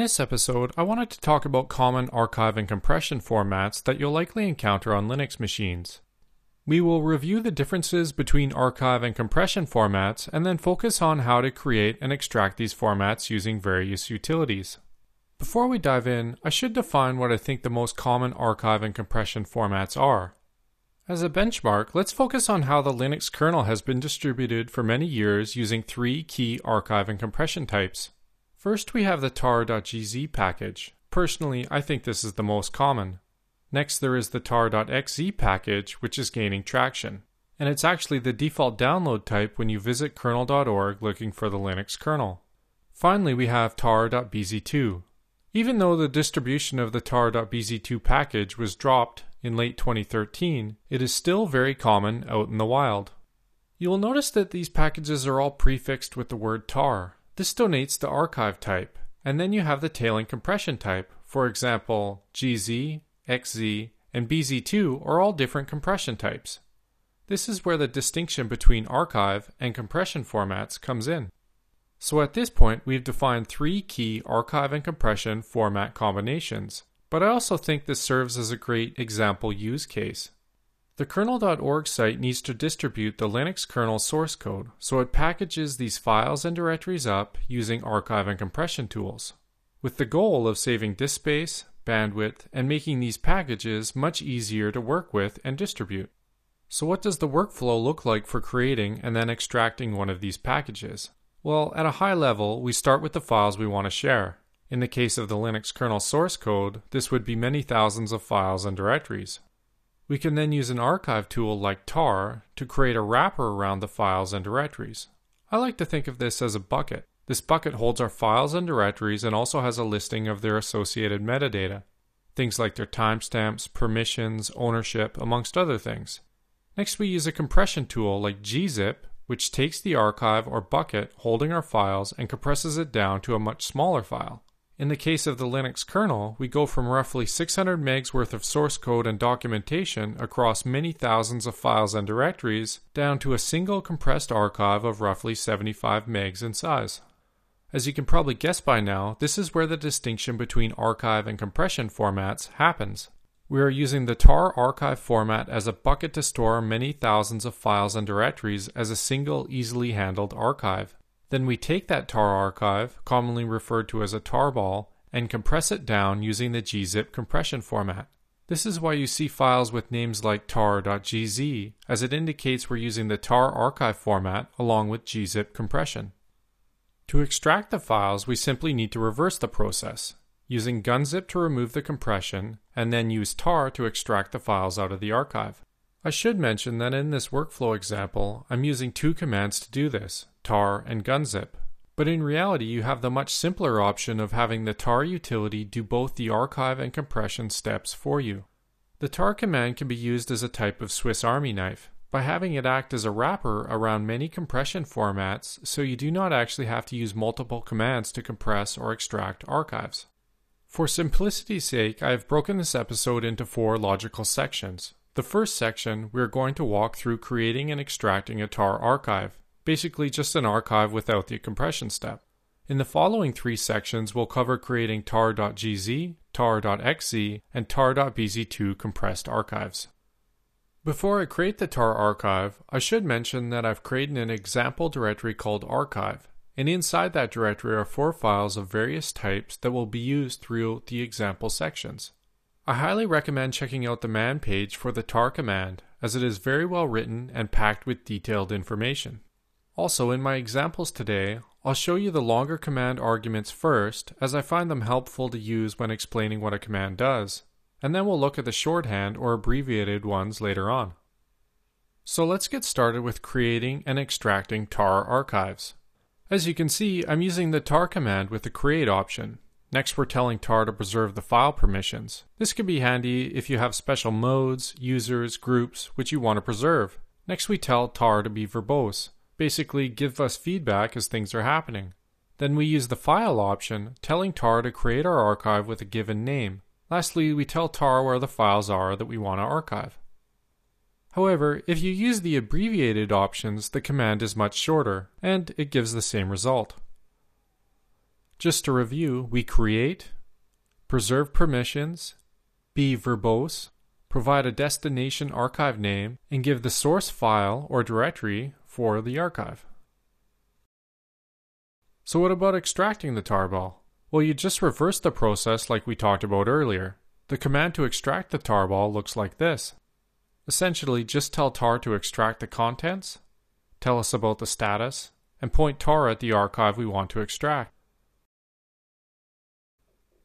this episode, I wanted to talk about common archive and compression formats that you'll likely encounter on Linux machines. We will review the differences between archive and compression formats and then focus on how to create and extract these formats using various utilities. Before we dive in, I should define what I think the most common archive and compression formats are. As a benchmark, let's focus on how the Linux kernel has been distributed for many years using three key archive and compression types. First, we have the tar.gz package. Personally, I think this is the most common. Next, there is the tar.xz package, which is gaining traction. And it's actually the default download type when you visit kernel.org looking for the Linux kernel. Finally, we have tar.bz2. Even though the distribution of the tar.bz2 package was dropped in late 2013, it is still very common out in the wild. You will notice that these packages are all prefixed with the word tar. This denotes the archive type, and then you have the tailing compression type. For example, GZ, XZ, and BZ2 are all different compression types. This is where the distinction between archive and compression formats comes in. So at this point, we've defined three key archive and compression format combinations, but I also think this serves as a great example use case. The kernel.org site needs to distribute the Linux kernel source code, so it packages these files and directories up using archive and compression tools, with the goal of saving disk space, bandwidth, and making these packages much easier to work with and distribute. So, what does the workflow look like for creating and then extracting one of these packages? Well, at a high level, we start with the files we want to share. In the case of the Linux kernel source code, this would be many thousands of files and directories. We can then use an archive tool like tar to create a wrapper around the files and directories. I like to think of this as a bucket. This bucket holds our files and directories and also has a listing of their associated metadata, things like their timestamps, permissions, ownership, amongst other things. Next, we use a compression tool like gzip, which takes the archive or bucket holding our files and compresses it down to a much smaller file. In the case of the Linux kernel, we go from roughly 600 megs worth of source code and documentation across many thousands of files and directories down to a single compressed archive of roughly 75 megs in size. As you can probably guess by now, this is where the distinction between archive and compression formats happens. We are using the tar archive format as a bucket to store many thousands of files and directories as a single easily handled archive. Then we take that tar archive, commonly referred to as a tarball, and compress it down using the gzip compression format. This is why you see files with names like tar.gz, as it indicates we're using the tar archive format along with gzip compression. To extract the files, we simply need to reverse the process, using gunzip to remove the compression, and then use tar to extract the files out of the archive. I should mention that in this workflow example, I'm using two commands to do this, tar and gunzip. But in reality, you have the much simpler option of having the tar utility do both the archive and compression steps for you. The tar command can be used as a type of Swiss Army knife, by having it act as a wrapper around many compression formats so you do not actually have to use multiple commands to compress or extract archives. For simplicity's sake, I have broken this episode into four logical sections. The first section, we are going to walk through creating and extracting a tar archive, basically just an archive without the compression step. In the following three sections, we'll cover creating tar.gz, tar.xz, and tar.bz2 compressed archives. Before I create the tar archive, I should mention that I've created an example directory called archive, and inside that directory are four files of various types that will be used through the example sections. I highly recommend checking out the man page for the tar command, as it is very well written and packed with detailed information. Also, in my examples today, I'll show you the longer command arguments first, as I find them helpful to use when explaining what a command does, and then we'll look at the shorthand or abbreviated ones later on. So let's get started with creating and extracting tar archives. As you can see, I'm using the tar command with the create option, Next, we're telling tar to preserve the file permissions. This can be handy if you have special modes, users, groups, which you want to preserve. Next, we tell tar to be verbose, basically give us feedback as things are happening. Then we use the file option, telling tar to create our archive with a given name. Lastly, we tell tar where the files are that we want to archive. However, if you use the abbreviated options, the command is much shorter, and it gives the same result. Just to review, we create, preserve permissions, be verbose, provide a destination archive name, and give the source file or directory for the archive. So what about extracting the tarball? Well, you just reverse the process like we talked about earlier. The command to extract the tarball looks like this. Essentially, just tell tar to extract the contents, tell us about the status, and point tar at the archive we want to extract.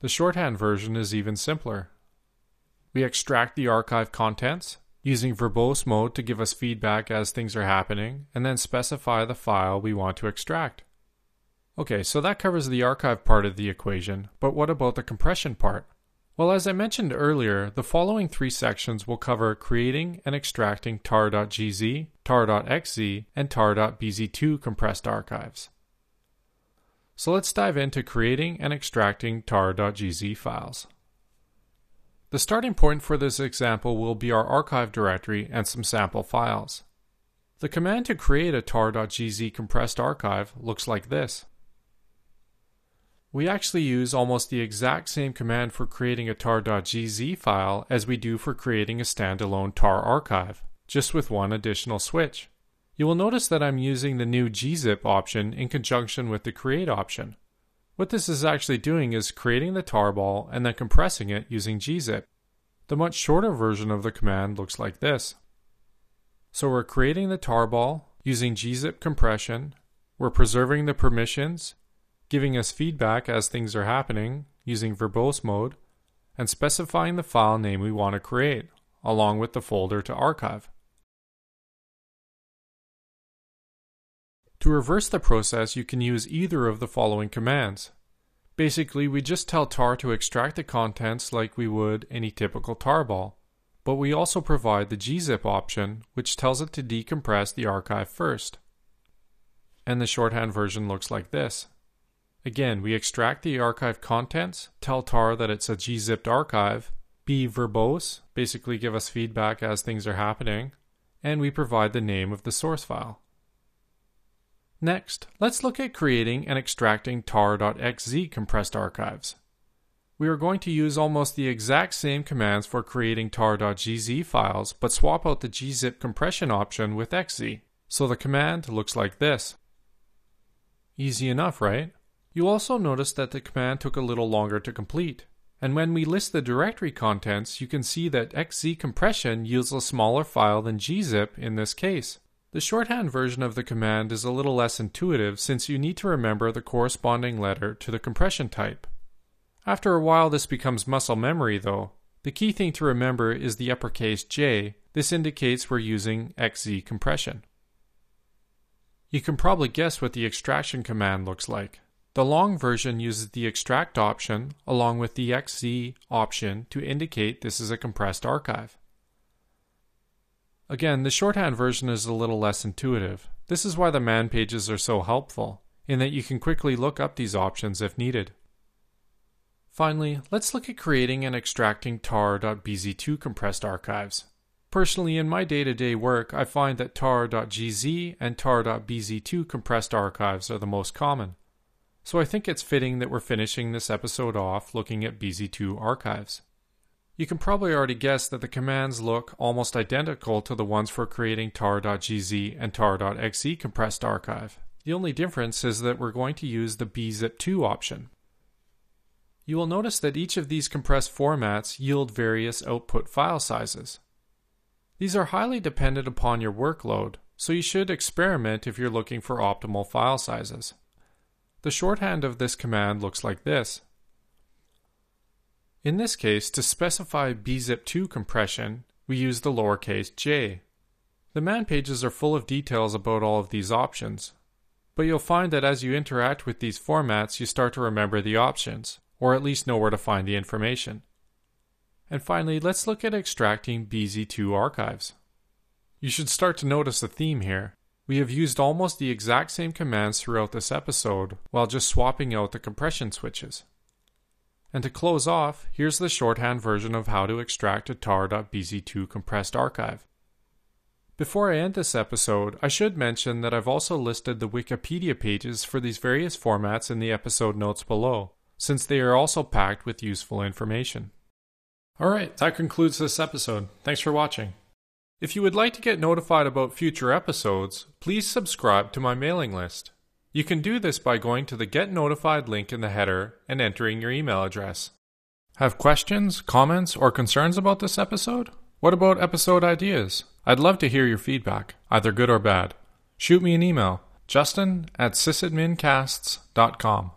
The shorthand version is even simpler. We extract the archive contents, using verbose mode to give us feedback as things are happening, and then specify the file we want to extract. Okay, so that covers the archive part of the equation, but what about the compression part? Well, as I mentioned earlier, the following three sections will cover creating and extracting tar.gz, tar.xz, and tar.bz2 compressed archives. So let's dive into creating and extracting tar.gz files. The starting point for this example will be our archive directory and some sample files. The command to create a tar.gz compressed archive looks like this. We actually use almost the exact same command for creating a tar.gz file as we do for creating a standalone tar archive, just with one additional switch. You will notice that I'm using the new gzip option in conjunction with the create option. What this is actually doing is creating the tarball and then compressing it using gzip. The much shorter version of the command looks like this. So we're creating the tarball using gzip compression, we're preserving the permissions, giving us feedback as things are happening using verbose mode, and specifying the file name we want to create, along with the folder to archive. To reverse the process, you can use either of the following commands. Basically, we just tell tar to extract the contents like we would any typical tarball, but we also provide the gzip option, which tells it to decompress the archive first. And the shorthand version looks like this. Again, we extract the archive contents, tell tar that it's a gzipped archive, be verbose, basically give us feedback as things are happening, and we provide the name of the source file. Next, let's look at creating and extracting tar.xz compressed archives. We are going to use almost the exact same commands for creating tar.gz files, but swap out the gzip compression option with xz. So the command looks like this. Easy enough, right? You also notice that the command took a little longer to complete. And when we list the directory contents, you can see that xz compression yields a smaller file than gzip in this case. The shorthand version of the command is a little less intuitive since you need to remember the corresponding letter to the compression type. After a while, this becomes muscle memory though. The key thing to remember is the uppercase J. This indicates we're using XZ compression. You can probably guess what the extraction command looks like. The long version uses the extract option along with the XZ option to indicate this is a compressed archive. Again, the shorthand version is a little less intuitive. This is why the man pages are so helpful, in that you can quickly look up these options if needed. Finally, let's look at creating and extracting tar.bz2 compressed archives. Personally, in my day to day work, I find that tar.gz and tar.bz2 compressed archives are the most common. So I think it's fitting that we're finishing this episode off looking at BZ2 archives. You can probably already guess that the commands look almost identical to the ones for creating tar.gz and tar.xz compressed archive. The only difference is that we're going to use the bzip2 option. You will notice that each of these compressed formats yield various output file sizes. These are highly dependent upon your workload, so you should experiment if you're looking for optimal file sizes. The shorthand of this command looks like this. In this case, to specify bzip2 compression, we use the lowercase j. The man pages are full of details about all of these options, but you'll find that as you interact with these formats, you start to remember the options, or at least know where to find the information. And finally, let's look at extracting BZ2 archives. You should start to notice a theme here. We have used almost the exact same commands throughout this episode, while just swapping out the compression switches. And to close off, here's the shorthand version of how to extract a tar.bz2 compressed archive. Before I end this episode, I should mention that I've also listed the Wikipedia pages for these various formats in the episode notes below, since they are also packed with useful information. Alright, that concludes this episode. Thanks for watching. If you would like to get notified about future episodes, please subscribe to my mailing list. You can do this by going to the Get Notified link in the header and entering your email address. Have questions, comments, or concerns about this episode? What about episode ideas? I'd love to hear your feedback, either good or bad. Shoot me an email, justin at sysadmincasts.com.